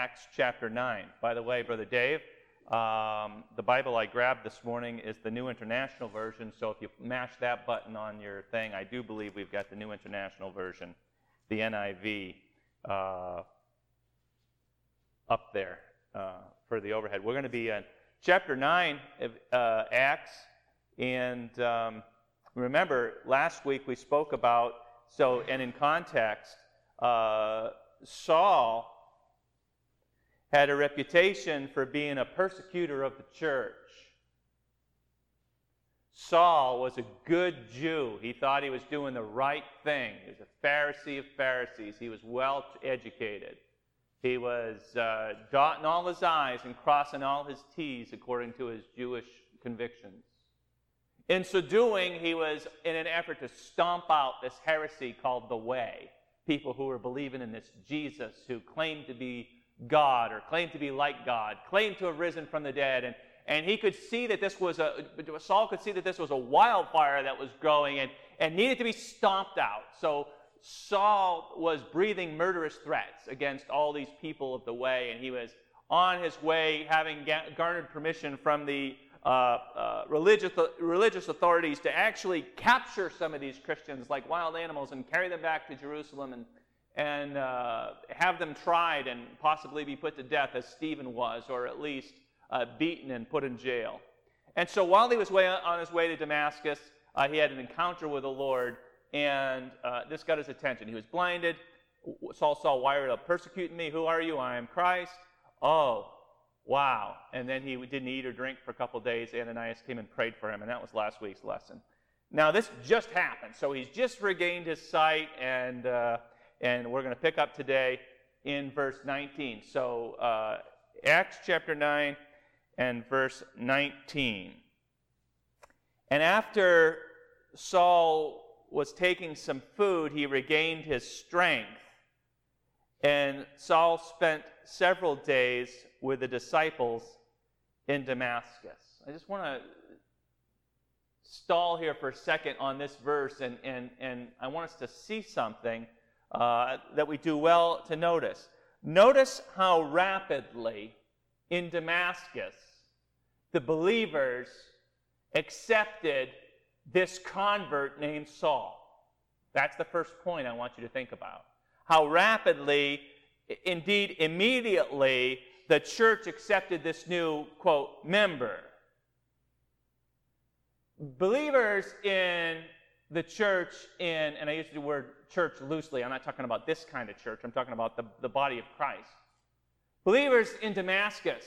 Acts chapter 9. By the way, Brother Dave, um, the Bible I grabbed this morning is the New International Version, so if you mash that button on your thing, I do believe we've got the New International Version, the NIV, uh, up there uh, for the overhead. We're going to be in chapter 9 of uh, Acts, and um, remember, last week we spoke about, so, and in context, uh, Saul had a reputation for being a persecutor of the church. Saul was a good Jew. He thought he was doing the right thing. He was a Pharisee of Pharisees. He was well educated. He was uh, dotting all his I's and crossing all his T's according to his Jewish convictions. In so doing, he was in an effort to stomp out this heresy called the Way. People who were believing in this Jesus who claimed to be God or claimed to be like God, claimed to have risen from the dead. And, and he could see that this was a, Saul could see that this was a wildfire that was growing and, and needed to be stomped out. So Saul was breathing murderous threats against all these people of the way, and he was on his way, having garnered permission from the uh, uh, religious, religious authorities to actually capture some of these Christians like wild animals and carry them back to Jerusalem and and uh, have them tried and possibly be put to death as Stephen was, or at least uh, beaten and put in jail. And so while he was way, on his way to Damascus, uh, he had an encounter with the Lord, and uh, this got his attention. He was blinded. Saul saw, are you persecuting me? Who are you? I am Christ. Oh, wow. And then he didn't eat or drink for a couple days. Ananias came and prayed for him, and that was last week's lesson. Now, this just happened. So he's just regained his sight, and uh, and we're going to pick up today in verse 19. So, uh, Acts chapter 9 and verse 19. And after Saul was taking some food, he regained his strength. And Saul spent several days with the disciples in Damascus. I just want to stall here for a second on this verse, and, and, and I want us to see something uh, that we do well to notice. Notice how rapidly in Damascus the believers accepted this convert named Saul. That's the first point I want you to think about. How rapidly, indeed immediately, the church accepted this new, quote, member. Believers in the church in, and I use the word church loosely, I'm not talking about this kind of church, I'm talking about the, the body of Christ. Believers in Damascus,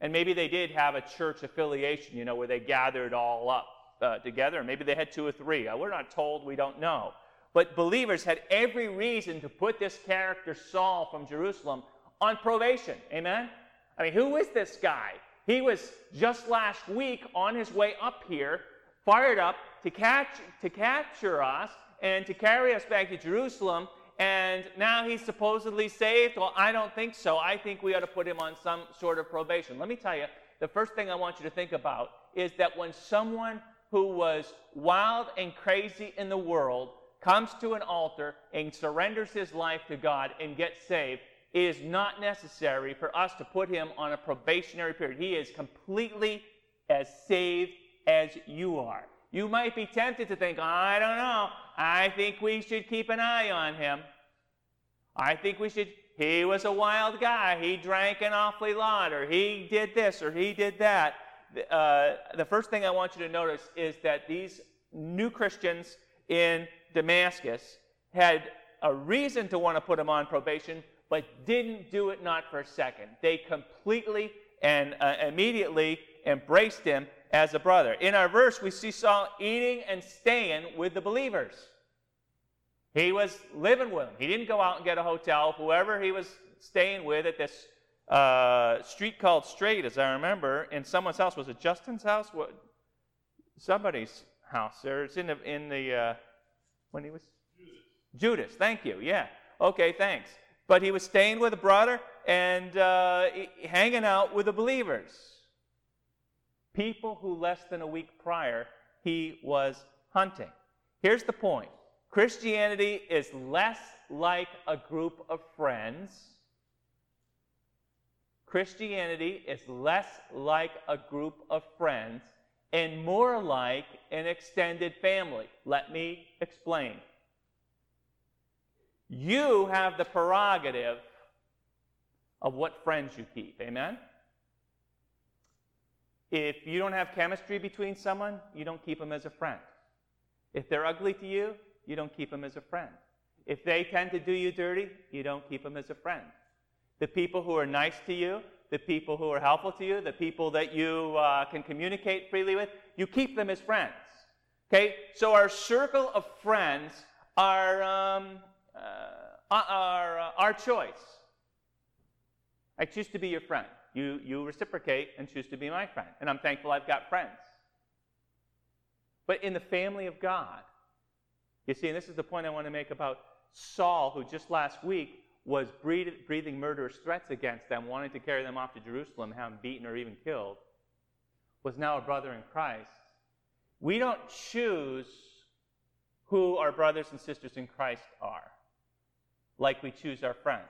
and maybe they did have a church affiliation, you know, where they gathered all up uh, together, maybe they had two or three. Uh, we're not told, we don't know. But believers had every reason to put this character, Saul from Jerusalem, on probation. Amen? I mean, who is this guy? He was just last week on his way up here, fired up to, catch, to capture us and to carry us back to Jerusalem. And now he's supposedly saved? Well, I don't think so. I think we ought to put him on some sort of probation. Let me tell you, the first thing I want you to think about is that when someone who was wild and crazy in the world comes to an altar and surrenders his life to God and gets saved, it is not necessary for us to put him on a probationary period. He is completely as saved as you are. You might be tempted to think, I don't know, I think we should keep an eye on him. I think we should, he was a wild guy. He drank an awfully lot, or he did this, or he did that. Uh, the first thing I want you to notice is that these new Christians in Damascus had a reason to want to put him on probation, but didn't do it not for a second. They completely and uh, immediately embraced him as a brother. In our verse, we see Saul eating and staying with the believers. He was living with them. He didn't go out and get a hotel. Whoever he was staying with at this uh, street called Straight, as I remember, in someone's house. Was it Justin's house? What? Somebody's house. There, it's in the in the uh, when he was Judas. Judas. Thank you. Yeah. Okay. Thanks. But he was staying with a brother and uh, hanging out with the believers people who less than a week prior he was hunting. Here's the point Christianity is less like a group of friends Christianity is less like a group of friends and more like an extended family. Let me explain. You have the prerogative of what friends you keep. Amen? If you don't have chemistry between someone, you don't keep them as a friend. If they're ugly to you, you don't keep them as a friend. If they tend to do you dirty, you don't keep them as a friend. The people who are nice to you, the people who are helpful to you, the people that you uh, can communicate freely with, you keep them as friends. Okay? So our circle of friends are, um, uh, are uh, our choice. I choose to be your friend. You, you reciprocate and choose to be my friend. And I'm thankful I've got friends. But in the family of God, you see, and this is the point I want to make about Saul, who just last week was breathing murderous threats against them, wanting to carry them off to Jerusalem, have them beaten or even killed, was now a brother in Christ. We don't choose who our brothers and sisters in Christ are, like we choose our friends.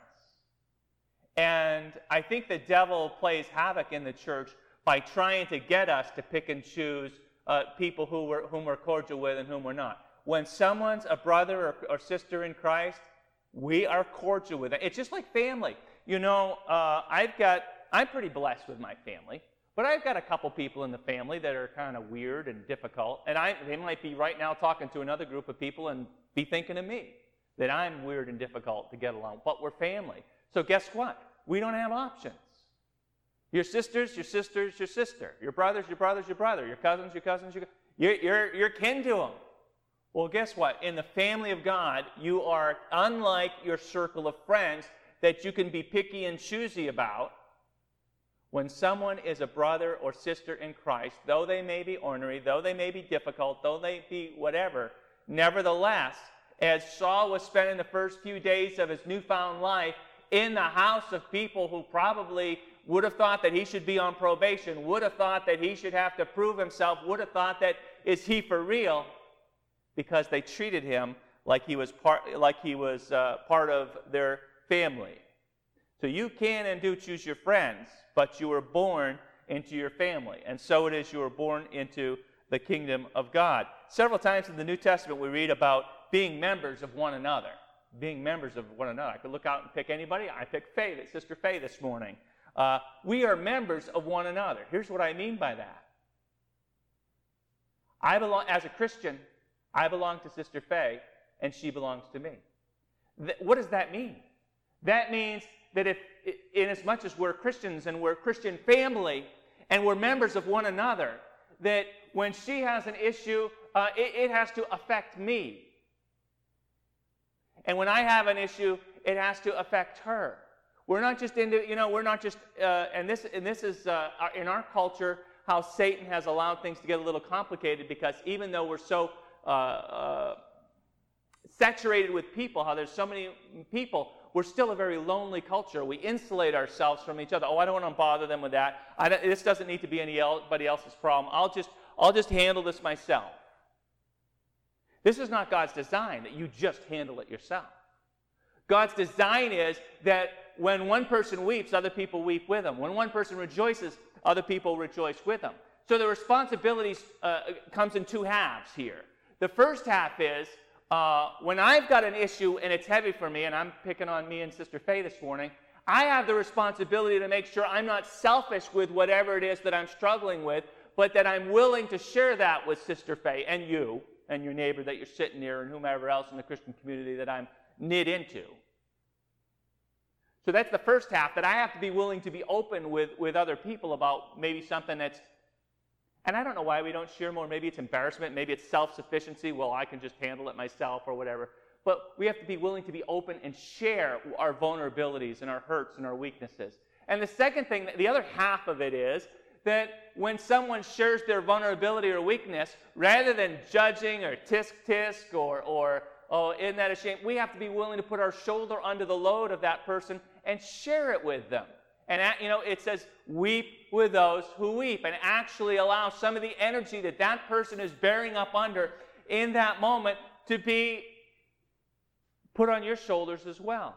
And I think the devil plays havoc in the church by trying to get us to pick and choose uh, people who we're, whom we're cordial with and whom we're not. When someone's a brother or, or sister in Christ, we are cordial with them. It's just like family. You know, uh, I've got, I'm pretty blessed with my family, but I've got a couple people in the family that are kind of weird and difficult. And I, they might be right now talking to another group of people and be thinking of me that I'm weird and difficult to get along. But we're family. So guess what? We don't have options. Your sisters, your sisters, your sister. Your brothers, your brothers, your brother. Your cousins, your cousins, your you're, you're, you're kin to them. Well, guess what? In the family of God, you are unlike your circle of friends that you can be picky and choosy about. When someone is a brother or sister in Christ, though they may be ornery, though they may be difficult, though they be whatever, nevertheless, as Saul was spending the first few days of his newfound life, in the house of people who probably would have thought that he should be on probation, would have thought that he should have to prove himself, would have thought that is he for real? Because they treated him like he was part, like he was uh, part of their family. So you can and do choose your friends, but you were born into your family. And so it is you were born into the kingdom of God. Several times in the New Testament, we read about being members of one another being members of one another. I could look out and pick anybody. I picked Faye, Sister Faye this morning. Uh, we are members of one another. Here's what I mean by that. I belong, as a Christian, I belong to Sister Faye, and she belongs to me. Th- what does that mean? That means that if, in as much as we're Christians and we're a Christian family and we're members of one another, that when she has an issue, uh, it, it has to affect me. And when I have an issue, it has to affect her. We're not just into, you know, we're not just, uh, and this, and this is uh, in our culture how Satan has allowed things to get a little complicated because even though we're so uh, uh, saturated with people, how there's so many people, we're still a very lonely culture. We insulate ourselves from each other. Oh, I don't want to bother them with that. this doesn't need to be anybody else's problem. I'll just, I'll just handle this myself. This is not God's design that you just handle it yourself. God's design is that when one person weeps, other people weep with them. When one person rejoices, other people rejoice with them. So the responsibility uh, comes in two halves here. The first half is uh, when I've got an issue and it's heavy for me, and I'm picking on me and Sister Faye this morning, I have the responsibility to make sure I'm not selfish with whatever it is that I'm struggling with, but that I'm willing to share that with Sister Faye and you and your neighbor that you're sitting near and whomever else in the Christian community that I'm knit into. So that's the first half that I have to be willing to be open with, with other people about maybe something that's, and I don't know why we don't share more. Maybe it's embarrassment, maybe it's self sufficiency. Well, I can just handle it myself or whatever. But we have to be willing to be open and share our vulnerabilities and our hurts and our weaknesses. And the second thing, the other half of it is that when someone shares their vulnerability or weakness, rather than judging or tisk tisk or, or oh, isn't that a shame, we have to be willing to put our shoulder under the load of that person and share it with them. And, you know, it says, weep with those who weep, and actually allow some of the energy that that person is bearing up under in that moment to be put on your shoulders as well.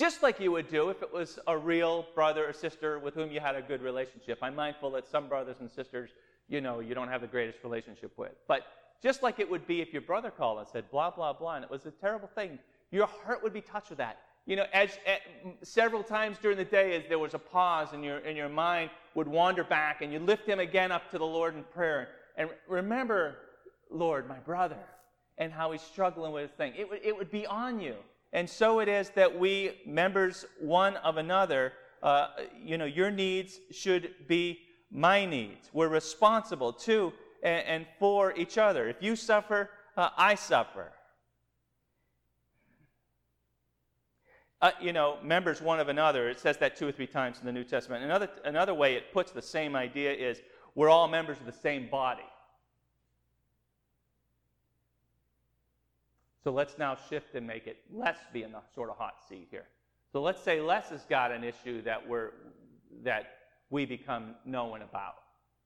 Just like you would do if it was a real brother or sister with whom you had a good relationship. I'm mindful that some brothers and sisters, you know, you don't have the greatest relationship with. But just like it would be if your brother called and said blah, blah, blah, and it was a terrible thing, your heart would be touched with that. You know, as, as several times during the day, as there was a pause and your, and your mind would wander back, and you lift him again up to the Lord in prayer. And remember, Lord, my brother, and how he's struggling with his thing. It would, it would be on you. And so it is that we, members one of another, uh, you know, your needs should be my needs. We're responsible to and, and for each other. If you suffer, uh, I suffer. Uh, you know, members one of another, it says that two or three times in the New Testament. Another, another way it puts the same idea is we're all members of the same body. So let's now shift and make it Les be in the sort of hot seat here. So let's say Les has got an issue that we're that we become knowing about.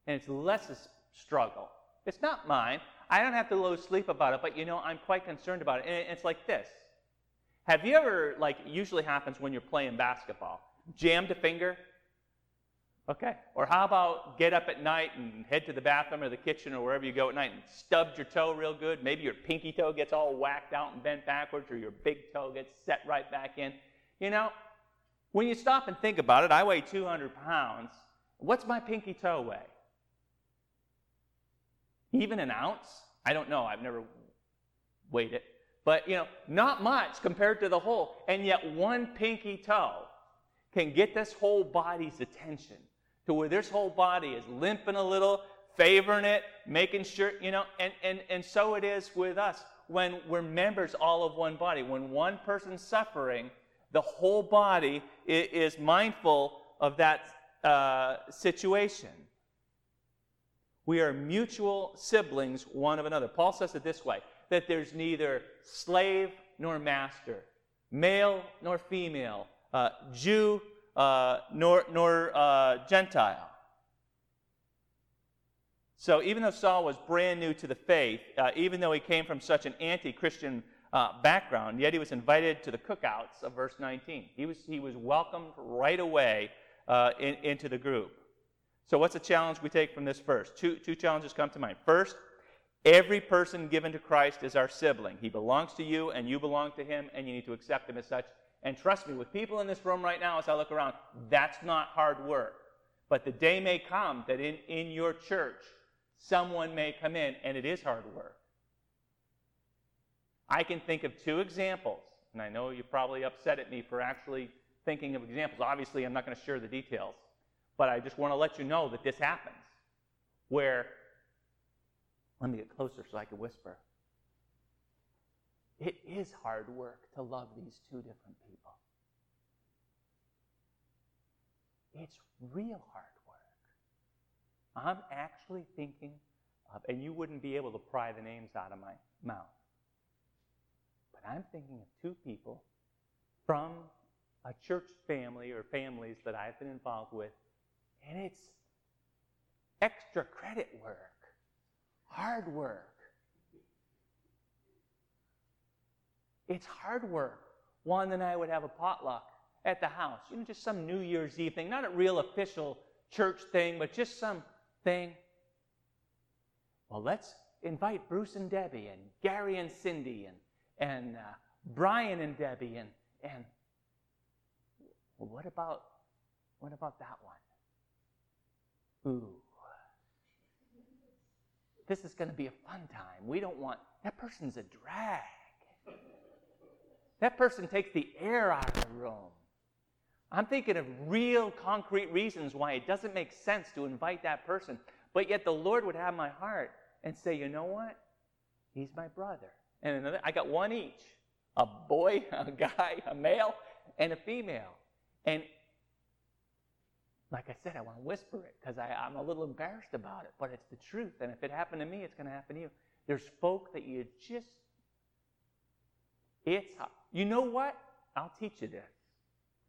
And it's Les's struggle. It's not mine. I don't have to lose sleep about it, but you know, I'm quite concerned about it. And it's like this. Have you ever, like, usually happens when you're playing basketball, jammed a finger Okay. Or how about get up at night and head to the bathroom or the kitchen or wherever you go at night and stubbed your toe real good? Maybe your pinky toe gets all whacked out and bent backwards, or your big toe gets set right back in. You know, when you stop and think about it, I weigh 200 pounds. What's my pinky toe weigh? Even an ounce? I don't know. I've never weighed it. But, you know, not much compared to the whole. And yet, one pinky toe can get this whole body's attention to where this whole body is limping a little, favoring it, making sure, you know, and, and, and so it is with us when we're members all of one body. When one person's suffering, the whole body is mindful of that uh, situation. We are mutual siblings one of another. Paul says it this way that there's neither slave nor master, male nor female, uh, Jew uh, nor, nor uh, Gentile. So even though Saul was brand new to the faith, uh, even though he came from such an anti-Christian uh, background, yet he was invited to the cookouts of verse 19. He was, he was welcomed right away uh, in, into the group. So what's the challenge we take from this verse? Two, two challenges come to mind. First, every person given to Christ is our sibling. He belongs to you, and you belong to him, and you need to accept him as such. And trust me, with people in this room right now, as I look around, that's not hard work. But the day may come that in, in your church, someone may come in and it is hard work. I can think of two examples, and I know you're probably upset at me for actually thinking of examples. Obviously, I'm not going to share the details, but I just want to let you know that this happens. Where, let me get closer so I can whisper. It is hard work to love these two different people. It's real hard work. I'm actually thinking of, and you wouldn't be able to pry the names out of my mouth, but I'm thinking of two people from a church family or families that I've been involved with, and it's extra credit work, hard work It's hard work. Juan and I would have a potluck at the house. You know, just some New Year's Eve thing, not a real official church thing, but just some thing. Well, let's invite Bruce and Debbie and Gary and Cindy and, and uh, Brian and Debbie and, and well, what about what about that one? Ooh. This is going to be a fun time. We don't want that person's a drag. That person takes the air out of the room. I'm thinking of real concrete reasons why it doesn't make sense to invite that person. But yet the Lord would have my heart and say, you know what? He's my brother. And another, I got one each a boy, a guy, a male, and a female. And like I said, I want to whisper it because I'm a little embarrassed about it, but it's the truth. And if it happened to me, it's going to happen to you. There's folk that you just, it's you know what? I'll teach you this.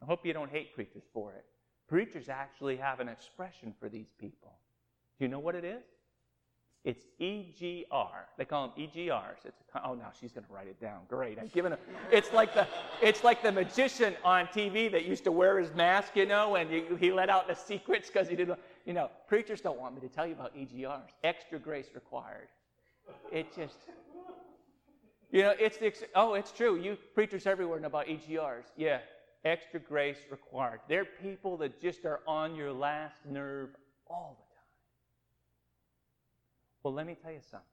I hope you don't hate preachers for it. Preachers actually have an expression for these people. Do you know what it is? It's EGR. They call them EGRs. It's a, oh, now she's going to write it down. Great. I've given her. It's like the it's like the magician on TV that used to wear his mask, you know, and he, he let out the secrets because he didn't. You know, preachers don't want me to tell you about EGRs. Extra grace required. It just. You know, it's the oh, it's true. You preachers everywhere know about EGRs. Yeah, extra grace required. They're people that just are on your last nerve all the time. well, let me tell you something.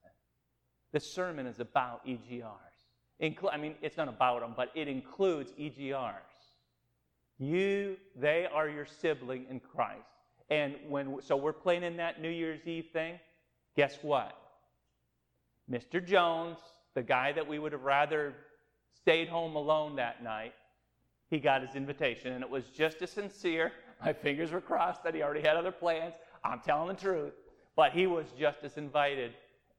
This sermon is about EGRs. Inclu- I mean, it's not about them, but it includes EGRs. You, they are your sibling in Christ. And when, so we're playing in that New Year's Eve thing. Guess what? Mr. Jones, the guy that we would have rather stayed home alone that night, he got his invitation, and it was just as sincere. My fingers were crossed that he already had other plans. I'm telling the truth but he was just as invited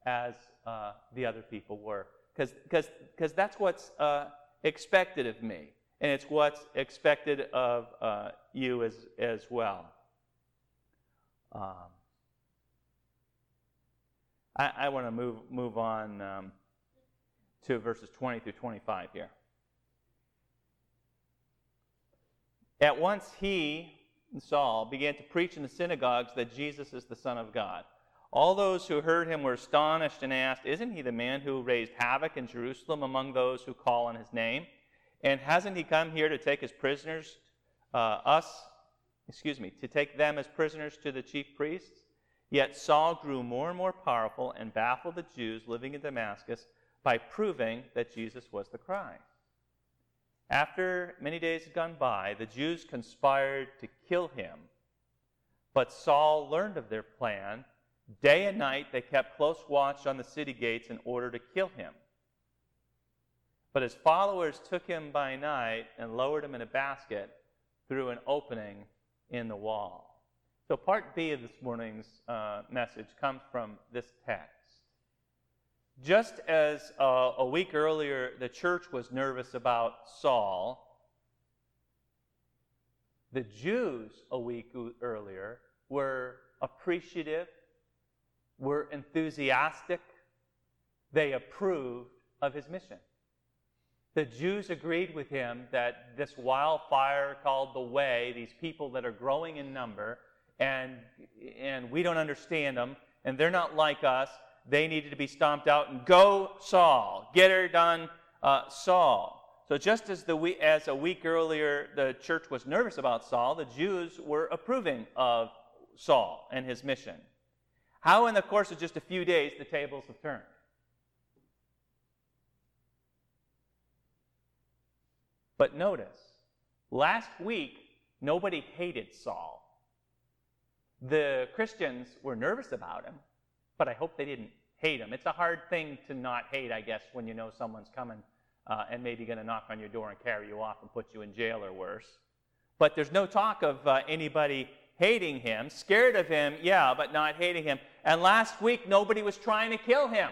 as uh, the other people were. Because that's what's uh, expected of me, and it's what's expected of uh, you as, as well. Um, I, I want to move, move on um, to verses 20 through 25 here. At once he, Saul began to preach in the synagogues that Jesus is the Son of God. All those who heard him were astonished and asked, Isn't he the man who raised havoc in Jerusalem among those who call on his name? And hasn't he come here to take his prisoners, uh, us, excuse me, to take them as prisoners to the chief priests? Yet Saul grew more and more powerful and baffled the Jews living in Damascus by proving that Jesus was the Christ. After many days had gone by, the Jews conspired to kill him. But Saul learned of their plan. Day and night they kept close watch on the city gates in order to kill him. But his followers took him by night and lowered him in a basket through an opening in the wall. So, part B of this morning's uh, message comes from this text. Just as uh, a week earlier the church was nervous about Saul, the Jews a week earlier were appreciative, were enthusiastic, they approved of his mission. The Jews agreed with him that this wildfire called the Way, these people that are growing in number, and, and we don't understand them, and they're not like us, they needed to be stomped out and go Saul, get her done, uh, Saul. So just as the as a week earlier the church was nervous about Saul, the Jews were approving of Saul and his mission. How, in the course of just a few days, the tables have turned. But notice, last week, nobody hated Saul. The Christians were nervous about him, but I hope they didn't hate him. It's a hard thing to not hate, I guess, when you know someone's coming uh, and maybe going to knock on your door and carry you off and put you in jail or worse. But there's no talk of uh, anybody hating him, scared of him, yeah, but not hating him. And last week, nobody was trying to kill him.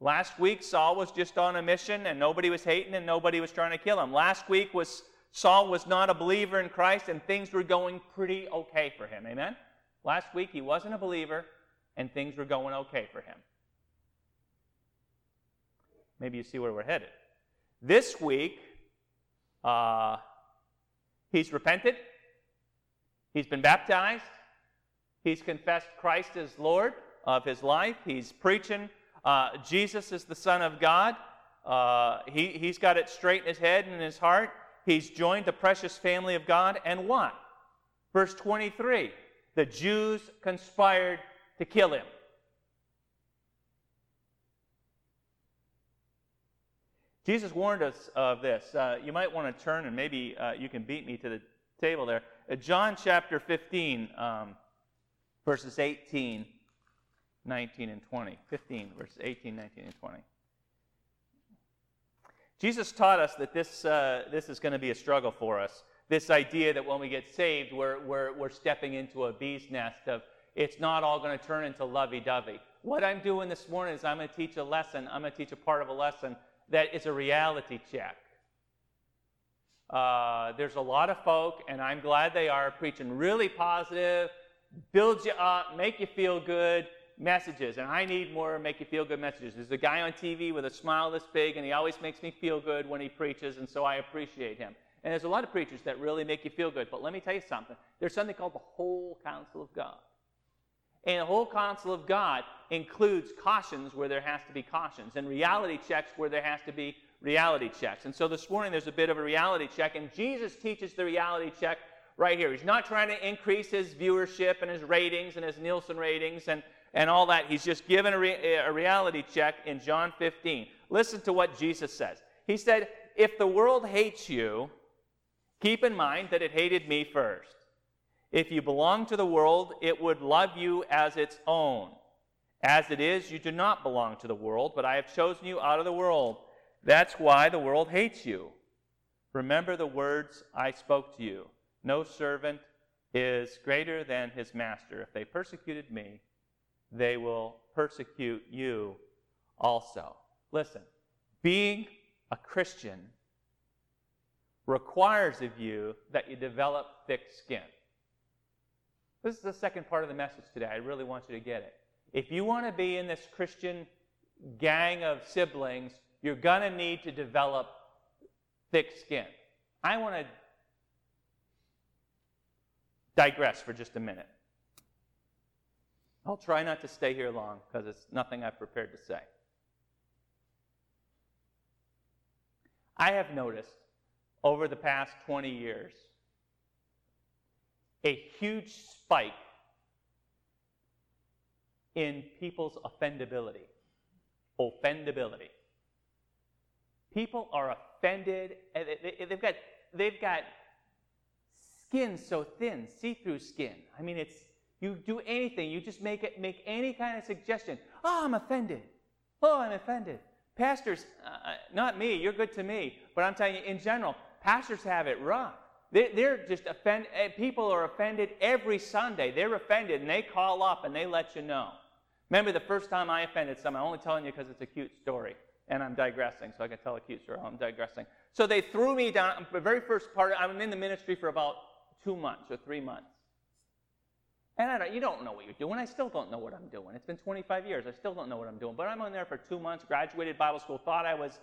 Last week, Saul was just on a mission and nobody was hating and nobody was trying to kill him. Last week was Saul was not a believer in Christ and things were going pretty okay for him. Amen? Last week, he wasn't a believer and things were going okay for him. Maybe you see where we're headed. This week, uh, he's repented, he's been baptized, he's confessed Christ as Lord of his life, he's preaching uh, Jesus is the Son of God. Uh, he, he's got it straight in his head and in his heart. He's joined the precious family of God. And what? Verse 23 the Jews conspired to kill him. Jesus warned us of this. Uh, you might want to turn and maybe uh, you can beat me to the table there. Uh, John chapter 15, um, verses 18, 19, and 20. 15, verses 18, 19, and 20. Jesus taught us that this, uh, this is going to be a struggle for us. This idea that when we get saved, we're, we're, we're stepping into a bee's nest of it's not all going to turn into lovey dovey. What I'm doing this morning is I'm going to teach a lesson. I'm going to teach a part of a lesson that is a reality check. Uh, there's a lot of folk, and I'm glad they are preaching really positive, build you up, make you feel good, messages, and I need more make you feel good messages. There's a guy on TV with a smile this big, and he always makes me feel good when he preaches, and so I appreciate him. And there's a lot of preachers that really make you feel good. But let me tell you something there's something called the whole counsel of God. And the whole counsel of God includes cautions where there has to be cautions and reality checks where there has to be reality checks. And so this morning there's a bit of a reality check, and Jesus teaches the reality check right here. He's not trying to increase his viewership and his ratings and his Nielsen ratings and, and all that. He's just given a, re- a reality check in John 15. Listen to what Jesus says. He said, If the world hates you, keep in mind that it hated me first. If you belong to the world, it would love you as its own. As it is, you do not belong to the world, but I have chosen you out of the world. That's why the world hates you. Remember the words I spoke to you. No servant is greater than his master. If they persecuted me, they will persecute you also. Listen, being a Christian requires of you that you develop thick skin. This is the second part of the message today. I really want you to get it. If you want to be in this Christian gang of siblings, you're going to need to develop thick skin. I want to digress for just a minute. I'll try not to stay here long because it's nothing I've prepared to say. I have noticed over the past 20 years a huge spike in people's offendability. Offendability. People are offended. They've got, they've got skin so thin, see-through skin. I mean, it's you do anything, you just make it make any kind of suggestion. Oh, I'm offended. Oh, I'm offended. Pastors, uh, uh, not me. You're good to me, but I'm telling you, in general, pastors have it rough. They, they're just offended. Eh, people are offended every Sunday. They're offended, and they call up and they let you know. Remember the first time I offended someone? I'm only telling you because it's a cute story, and I'm digressing, so I can tell a cute story. I'm digressing. So they threw me down. The very first part, I'm in the ministry for about two months or three months. And I don't, you don't know what you're doing. I still don't know what I'm doing. It's been 25 years. I still don't know what I'm doing. But I'm on there for two months, graduated Bible school, thought I was,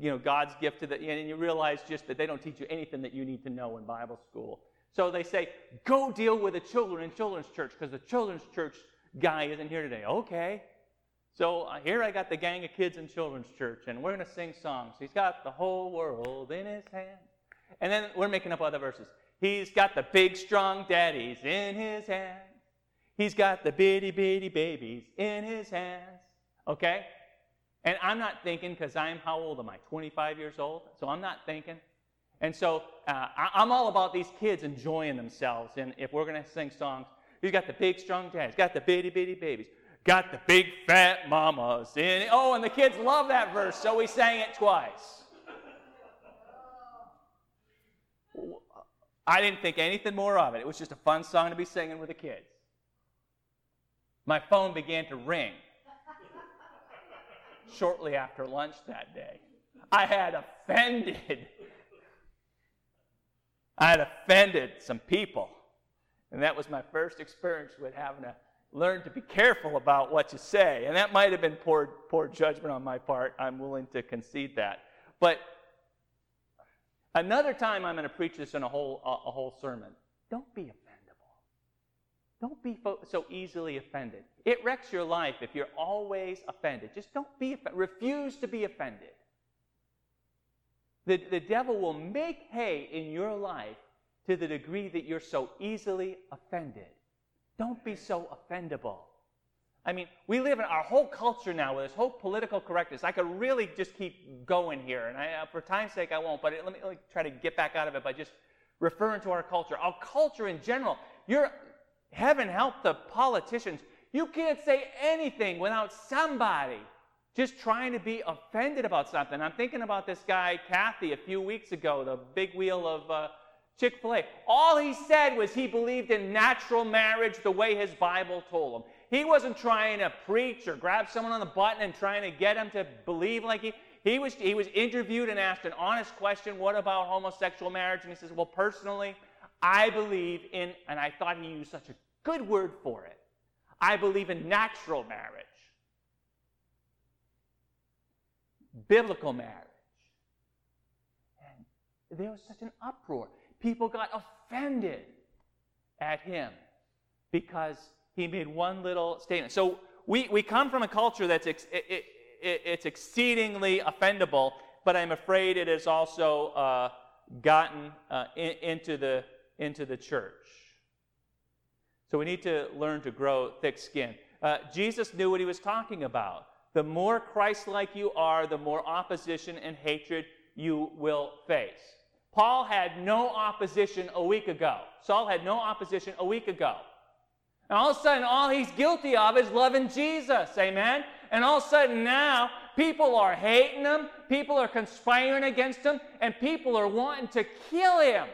you know, God's gift to the, and you realize just that they don't teach you anything that you need to know in Bible school. So they say, go deal with the children in children's church because the children's church guy isn't here today. Okay. So uh, here I got the gang of kids in children's church, and we're going to sing songs. He's got the whole world in his hand. And then we're making up other verses. He's got the big, strong daddies in his hands. He's got the bitty, bitty babies in his hands. Okay? And I'm not thinking, because I'm, how old am I? 25 years old? So I'm not thinking. And so uh, I, I'm all about these kids enjoying themselves. And if we're going to sing songs, he's got the big, strong dads, got the bitty, bitty babies, got the big, fat mamas And Oh, and the kids love that verse, so we sang it twice. I didn't think anything more of it. It was just a fun song to be singing with the kids. My phone began to ring shortly after lunch that day. I had offended. I had offended some people. And that was my first experience with having to learn to be careful about what you say. And that might have been poor, poor judgment on my part. I'm willing to concede that. But Another time I'm going to preach this in a whole, a, a whole sermon. Don't be offendable. Don't be so easily offended. It wrecks your life if you're always offended. Just don't be offended. Refuse to be offended. The, the devil will make hay in your life to the degree that you're so easily offended. Don't be so offendable. I mean, we live in our whole culture now with this whole political correctness. I could really just keep going here, and I, uh, for time's sake, I won't. But let me, let me try to get back out of it by just referring to our culture. Our culture in general. You're heaven help the politicians. You can't say anything without somebody just trying to be offended about something. I'm thinking about this guy Cathy a few weeks ago, the big wheel of. Uh, Chick fil A. All he said was he believed in natural marriage the way his Bible told him. He wasn't trying to preach or grab someone on the button and trying to get him to believe like he. He was, he was interviewed and asked an honest question what about homosexual marriage? And he says, Well, personally, I believe in, and I thought he used such a good word for it. I believe in natural marriage, biblical marriage. And there was such an uproar. People got offended at him because he made one little statement. So we, we come from a culture that's ex, it, it, it's exceedingly offendable, but I'm afraid it has also uh, gotten uh, in, into, the, into the church. So we need to learn to grow thick skin. Uh, Jesus knew what he was talking about. The more Christ like you are, the more opposition and hatred you will face. Paul had no opposition a week ago. Saul had no opposition a week ago. And all of a sudden, all he's guilty of is loving Jesus. Amen? And all of a sudden now, people are hating him, people are conspiring against him, and people are wanting to kill him.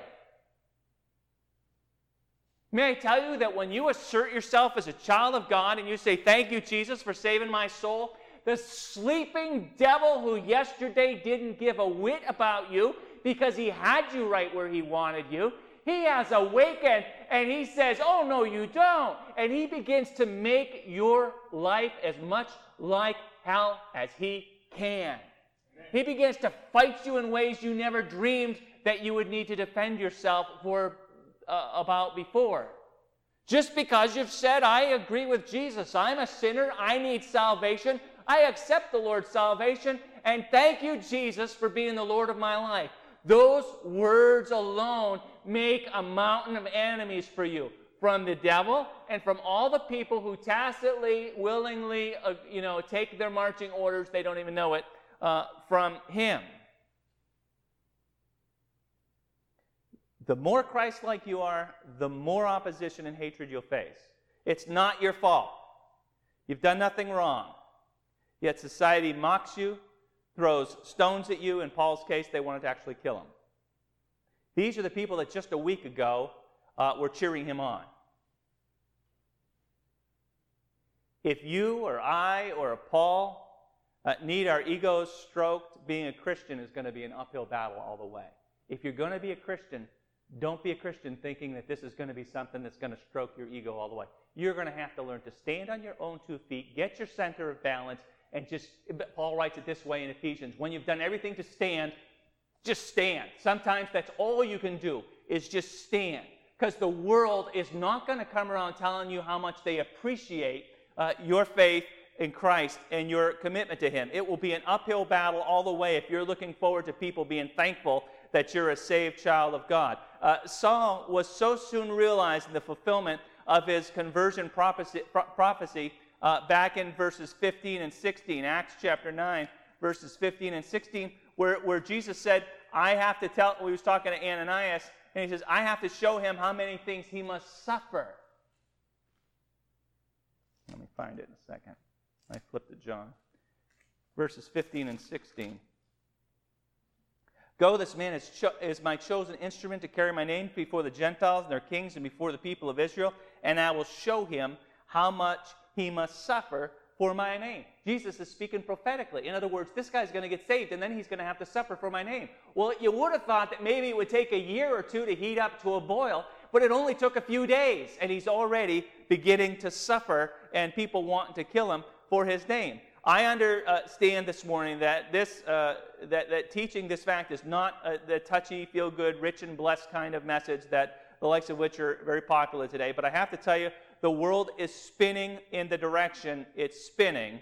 May I tell you that when you assert yourself as a child of God and you say, Thank you, Jesus, for saving my soul, the sleeping devil who yesterday didn't give a whit about you because he had you right where he wanted you, he has awakened and he says, Oh, no, you don't. And he begins to make your life as much like hell as he can. He begins to fight you in ways you never dreamed that you would need to defend yourself for, uh, about before. Just because you've said, I agree with Jesus, I'm a sinner, I need salvation, I accept the Lord's salvation, and thank you, Jesus, for being the Lord of my life. Those words alone make a mountain of enemies for you from the devil and from all the people who tacitly, willingly, uh, you know, take their marching orders, they don't even know it, uh, from him. The more Christ like you are, the more opposition and hatred you'll face. It's not your fault. You've done nothing wrong. Yet society mocks you, throws stones at you. In Paul's case, they wanted to actually kill him. These are the people that just a week ago uh, were cheering him on. If you or I or a Paul uh, need our egos stroked, being a Christian is going to be an uphill battle all the way. If you're going to be a Christian, don't be a Christian thinking that this is going to be something that's going to stroke your ego all the way. You're going to have to learn to stand on your own two feet, get your center of balance, and just, Paul writes it this way in Ephesians when you've done everything to stand, just stand. Sometimes that's all you can do is just stand. Because the world is not going to come around telling you how much they appreciate uh, your faith in Christ and your commitment to Him. It will be an uphill battle all the way if you're looking forward to people being thankful that you're a saved child of God. Uh, Saul was so soon realizing the fulfillment of his conversion prophecy, prophecy uh, back in verses 15 and 16, Acts chapter 9, verses 15 and 16, where, where Jesus said, I have to tell, we was talking to Ananias, and he says, I have to show him how many things he must suffer. Let me find it in a second. I flipped to John. Verses 15 and 16. Go, this man is, cho- is my chosen instrument to carry my name before the Gentiles and their kings and before the people of Israel, and I will show him how much he must suffer for my name. Jesus is speaking prophetically. In other words, this guy's going to get saved and then he's going to have to suffer for my name. Well, you would have thought that maybe it would take a year or two to heat up to a boil, but it only took a few days and he's already beginning to suffer and people wanting to kill him for his name. I understand this morning that this uh, that, that teaching this fact is not uh, the touchy, feel good, rich and blessed kind of message that the likes of which are very popular today. But I have to tell you, the world is spinning in the direction it's spinning.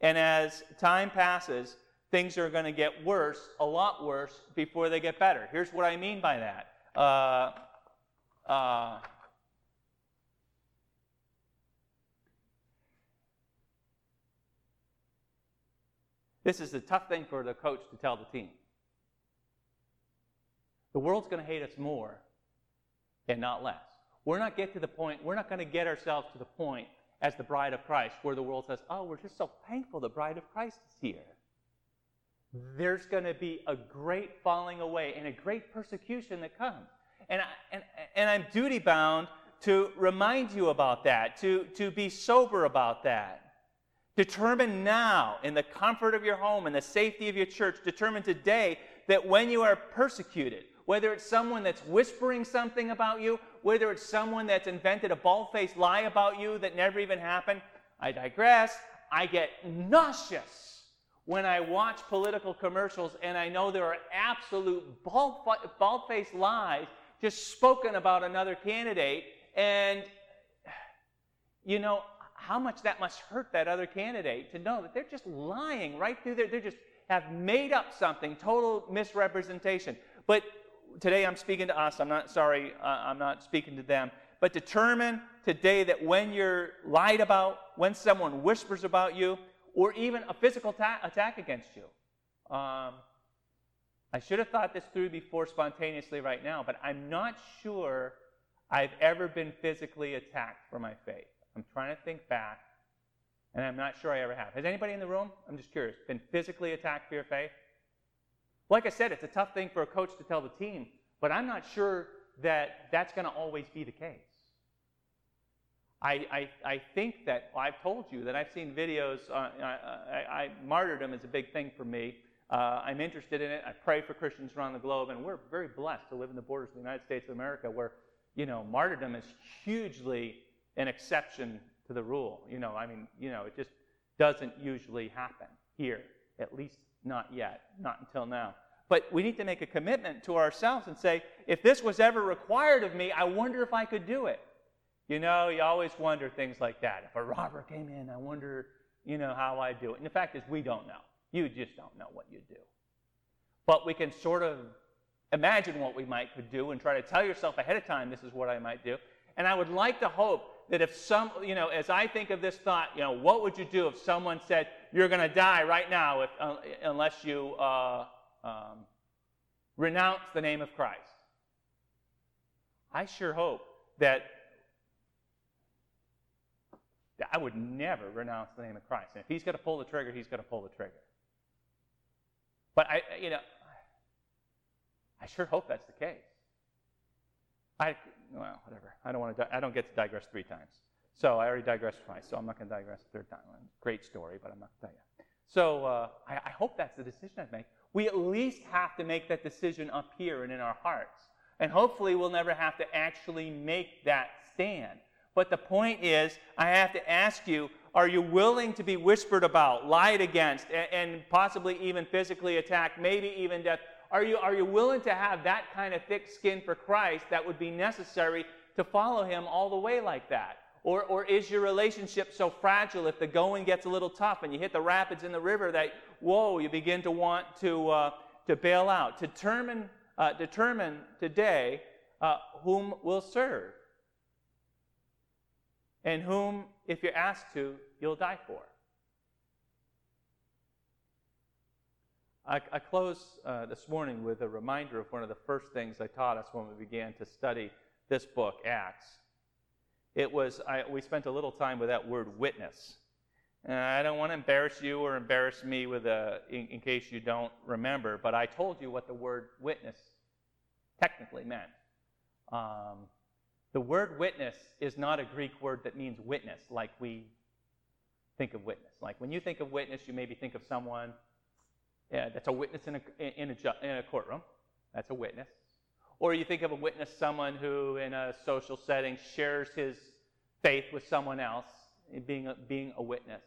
And as time passes, things are going to get worse, a lot worse, before they get better. Here's what I mean by that. Uh, this is a tough thing for the coach to tell the team. The world's going to hate us more and not less. We're not get to the point, we're not going to get ourselves to the point as the bride of Christ where the world says, oh, we're just so thankful the bride of Christ is here. There's going to be a great falling away and a great persecution that comes. And, I, and, and I'm duty bound to remind you about that, to, to be sober about that. Determine now, in the comfort of your home and the safety of your church, determine today that when you are persecuted, whether it's someone that's whispering something about you, whether it's someone that's invented a bald faced lie about you that never even happened. I digress. I get nauseous when I watch political commercials and I know there are absolute bald faced lies just spoken about another candidate. And, you know, how much that must hurt that other candidate to know that they're just lying right through there. They just have made up something, total misrepresentation. But today I'm speaking to us. I'm not sorry, uh, I'm not speaking to them. But determine today that when you're lied about, when someone whispers about you, or even a physical ta- attack against you. Um, I should have thought this through before spontaneously right now, but I'm not sure I've ever been physically attacked for my faith. I'm trying to think back, and I'm not sure I ever have. Has anybody in the room, I'm just curious, been physically attacked for your faith? Like I said, it's a tough thing for a coach to tell the team, but I'm not sure that that's going to always be the case. I, I, I, think that well, I've told you that I've seen videos. Uh, I, I, martyrdom is a big thing for me. Uh, I'm interested in it. I pray for Christians around the globe, and we're very blessed to live in the borders of the United States of America, where you know martyrdom is hugely an exception to the rule. You know, I mean, you know, it just doesn't usually happen here, at least not yet, not until now. But we need to make a commitment to ourselves and say, if this was ever required of me, I wonder if I could do it. You know, you always wonder things like that. If a robber came in, I wonder, you know, how I'd do it. And the fact is, we don't know. You just don't know what you'd do. But we can sort of imagine what we might could do and try to tell yourself ahead of time, this is what I might do. And I would like to hope that if some, you know, as I think of this thought, you know, what would you do if someone said, you're going to die right now if, uh, unless you uh, um, renounce the name of Christ? I sure hope that, that I would never renounce the name of Christ. And if he's going to pull the trigger, he's going to pull the trigger. But I, you know, I sure hope that's the case. I, well, whatever. I don't want to. Di- I don't get to digress three times. So I already digressed twice. So I'm not going to digress a third time. Great story, but I'm not going to tell you. So uh, I, I hope that's the decision I make. We at least have to make that decision up here and in our hearts, and hopefully we'll never have to actually make that stand. But the point is, I have to ask you: Are you willing to be whispered about, lied against, and, and possibly even physically attacked, maybe even death? Are you, are you willing to have that kind of thick skin for Christ that would be necessary to follow him all the way like that? Or, or is your relationship so fragile if the going gets a little tough and you hit the rapids in the river that, whoa, you begin to want to, uh, to bail out? Determine, uh, determine today uh, whom will serve and whom, if you're asked to, you'll die for. I, I close uh, this morning with a reminder of one of the first things I taught us when we began to study this book, Acts. It was, I, we spent a little time with that word witness. And I don't want to embarrass you or embarrass me with a, in, in case you don't remember, but I told you what the word witness technically meant. Um, the word witness is not a Greek word that means witness like we think of witness. Like when you think of witness, you maybe think of someone yeah, that's a witness in a, in, a, in a courtroom. That's a witness. Or you think of a witness, someone who in a social setting shares his faith with someone else, being a, being a witness.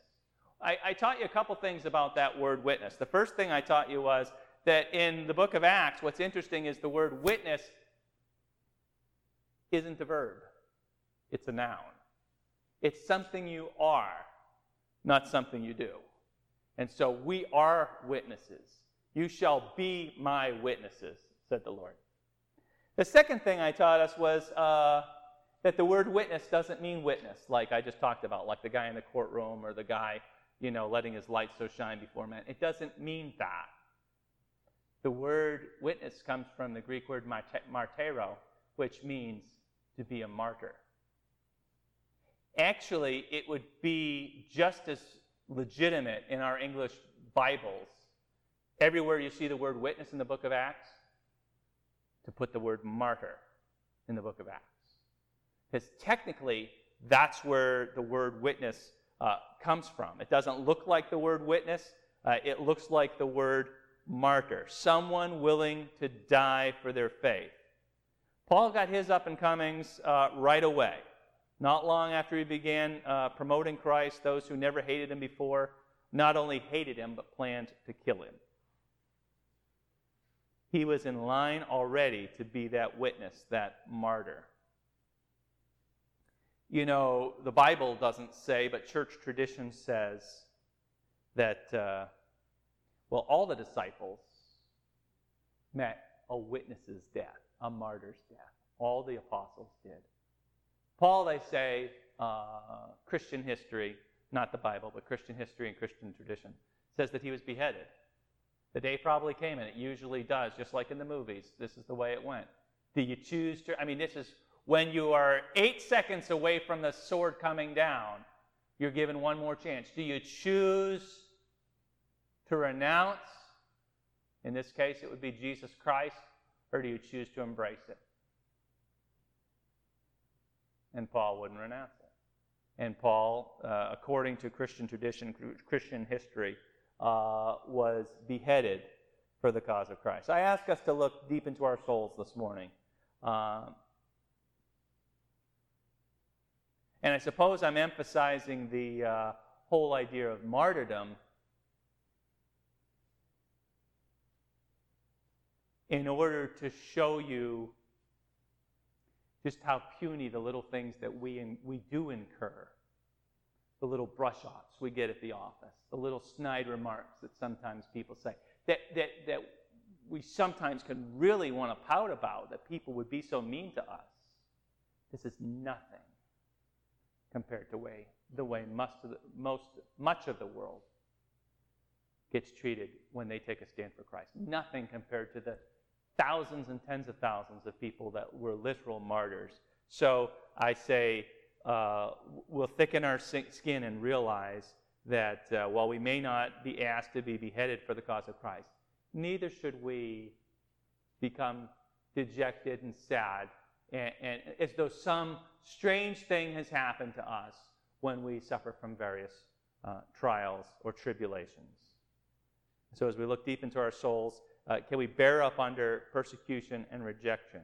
I, I taught you a couple things about that word witness. The first thing I taught you was that in the book of Acts, what's interesting is the word witness isn't a verb, it's a noun. It's something you are, not something you do. And so we are witnesses. You shall be my witnesses, said the Lord. The second thing I taught us was uh, that the word witness doesn't mean witness, like I just talked about, like the guy in the courtroom or the guy, you know, letting his light so shine before men. It doesn't mean that. The word witness comes from the Greek word martero, which means to be a martyr. Actually, it would be just as legitimate in our English Bibles, everywhere you see the word witness in the book of Acts, to put the word martyr in the book of Acts. Because technically, that's where the word witness uh, comes from. It doesn't look like the word witness, uh, it looks like the word martyr, someone willing to die for their faith. Paul got his up and comings uh, right away. Not long after he began uh, promoting Christ, those who never hated him before not only hated him, but planned to kill him. He was in line already to be that witness, that martyr. You know, the Bible doesn't say, but church tradition says that, uh, well, all the disciples met a witness's death, a martyr's death. All the apostles did. Paul, they say, uh, Christian history, not the Bible, but Christian history and Christian tradition, says that he was beheaded. The day probably came, and it usually does, just like in the movies. This is the way it went. Do you choose to? I mean, this is when you are eight seconds away from the sword coming down, you're given one more chance. Do you choose to renounce? In this case, it would be Jesus Christ, or do you choose to embrace it? And Paul wouldn't renounce it. And Paul, uh, according to Christian tradition, Christian history, uh, was beheaded for the cause of Christ. I ask us to look deep into our souls this morning. Uh, and I suppose I'm emphasizing the uh, whole idea of martyrdom in order to show you just how puny the little things that we, in, we do incur, the little brush offs we get at the office, the little snide remarks that sometimes people say, that, that, that we sometimes can really want to pout about, that people would be so mean to us. This is nothing compared to way, the way most, of the, most much of the world gets treated when they take a stand for Christ. Nothing compared to the thousands and tens of thousands of people that were literal martyrs. So I say, uh, we'll thicken our skin and realize that uh, while we may not be asked to be beheaded for the cause of Christ, neither should we become dejected and sad and, and as though some strange thing has happened to us when we suffer from various uh, trials or tribulations. So as we look deep into our souls, uh, can we bear up under persecution and rejection?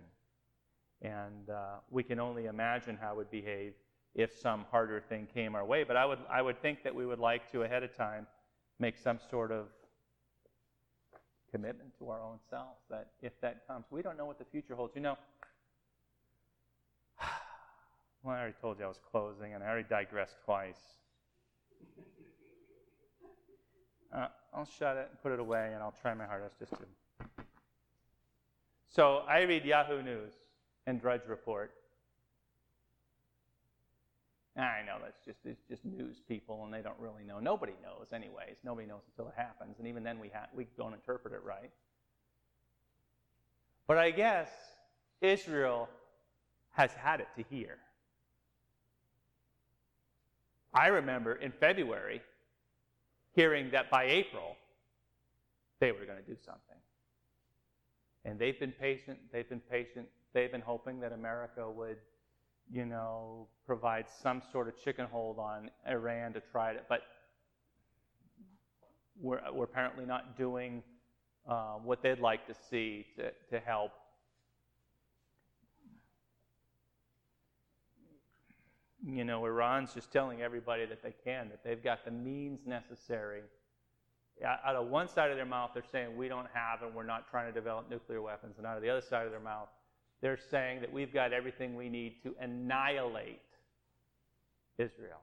And uh, we can only imagine how would behave if some harder thing came our way. But I would, I would think that we would like to, ahead of time, make some sort of commitment to our own selves that if that comes, we don't know what the future holds. You know, well, I already told you I was closing, and I already digressed twice. Uh, I'll shut it and put it away, and I'll try my hardest just to. So I read Yahoo News and Drudge Report. I know that's just it's just news people, and they don't really know. Nobody knows, anyways. Nobody knows until it happens, and even then, we ha- we don't interpret it right. But I guess Israel has had it to here. I remember in February hearing that by April they were going to do something. And they've been patient, they've been patient, they've been hoping that America would, you know, provide some sort of chicken hold on Iran to try to, But we're, we're apparently not doing uh, what they'd like to see to, to help you know, Iran's just telling everybody that they can, that they've got the means necessary. Out of one side of their mouth, they're saying we don't have and we're not trying to develop nuclear weapons. And out of the other side of their mouth, they're saying that we've got everything we need to annihilate Israel.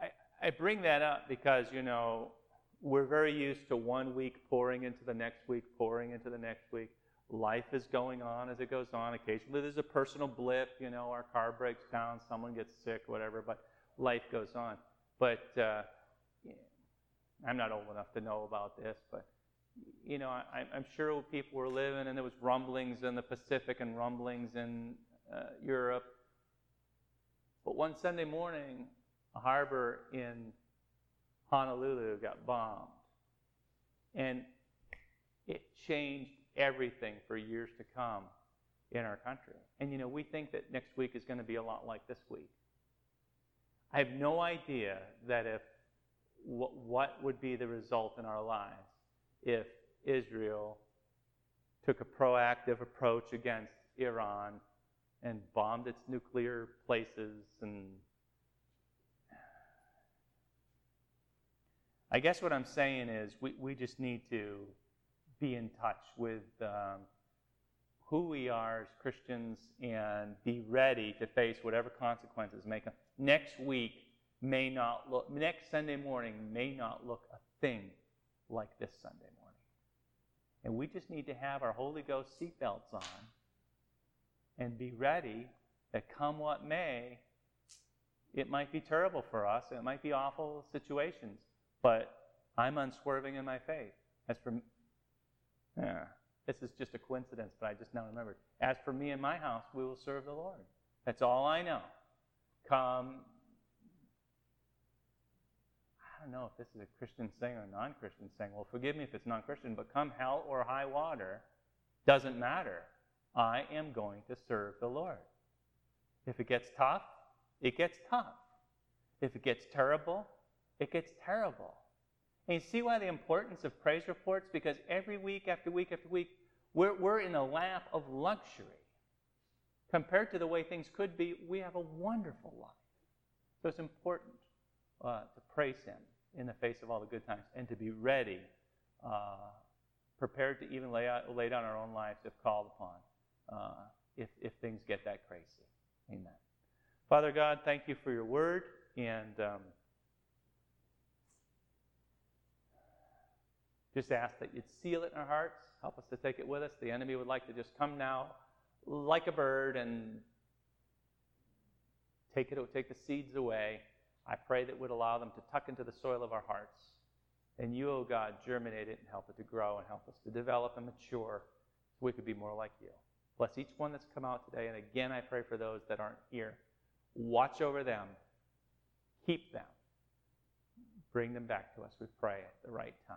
I, I bring that up because, you know, we're very used to one week pouring into the next week, pouring into the next week life is going on as it goes on. Occasionally there's a personal blip, you know, our car breaks down, someone gets sick, whatever, but life goes on. But uh, I'm not old enough to know about this, but you know, I, am sure people were living, and there was rumblings in the Pacific and rumblings in uh, Europe. But one Sunday morning, a harbor in Honolulu got bombed, and it changed everything for years to come in our country. And you know, we think that next week is going to be a lot like this week. I have no idea that if what, would be the result in our lives if Israel took a proactive approach against Iran and bombed its nuclear places and I guess what I'm saying is we, we just need to be in touch with um, who we are as Christians and be ready to face whatever consequences may come. Next week may not look, next Sunday morning may not look a thing like this Sunday morning. And we just need to have our Holy Ghost seatbelts on and be ready that come what may, it might be terrible for us, it might be awful situations, but I'm unswerving in my faith. As for yeah, this is just a coincidence, but I just now remembered. As for me and my house, we will serve the Lord. That's all I know. Come I don't know if this is a Christian saying or a non Christian saying. Well, forgive me if it's non Christian, but come hell or high water, doesn't matter. I am going to serve the Lord. If it gets tough, it gets tough. If it gets terrible, it gets terrible. And you see why the importance of praise reports? Because every week after week after week, we're, we're in a lap of luxury. Compared to the way things could be, we have a wonderful life. So it's important uh, to praise Him in the face of all the good times and to be ready, uh, prepared to even lay, out, lay down our own lives if called upon, uh, if, if things get that crazy. Amen. Father God, thank you for your word and um, just ask that you'd seal it in our hearts. Help us to take it with us. The enemy would like to just come now like a bird and take it take the seeds away I pray that would allow them to tuck into the soil of our hearts. And you, O oh God, germinate it and help it to grow and help us to develop and mature so we could be more like you. Bless each one that's come out today. And again, I pray for those that aren't here. Watch over them. Keep them. Bring them back to us, we pray, at the right time.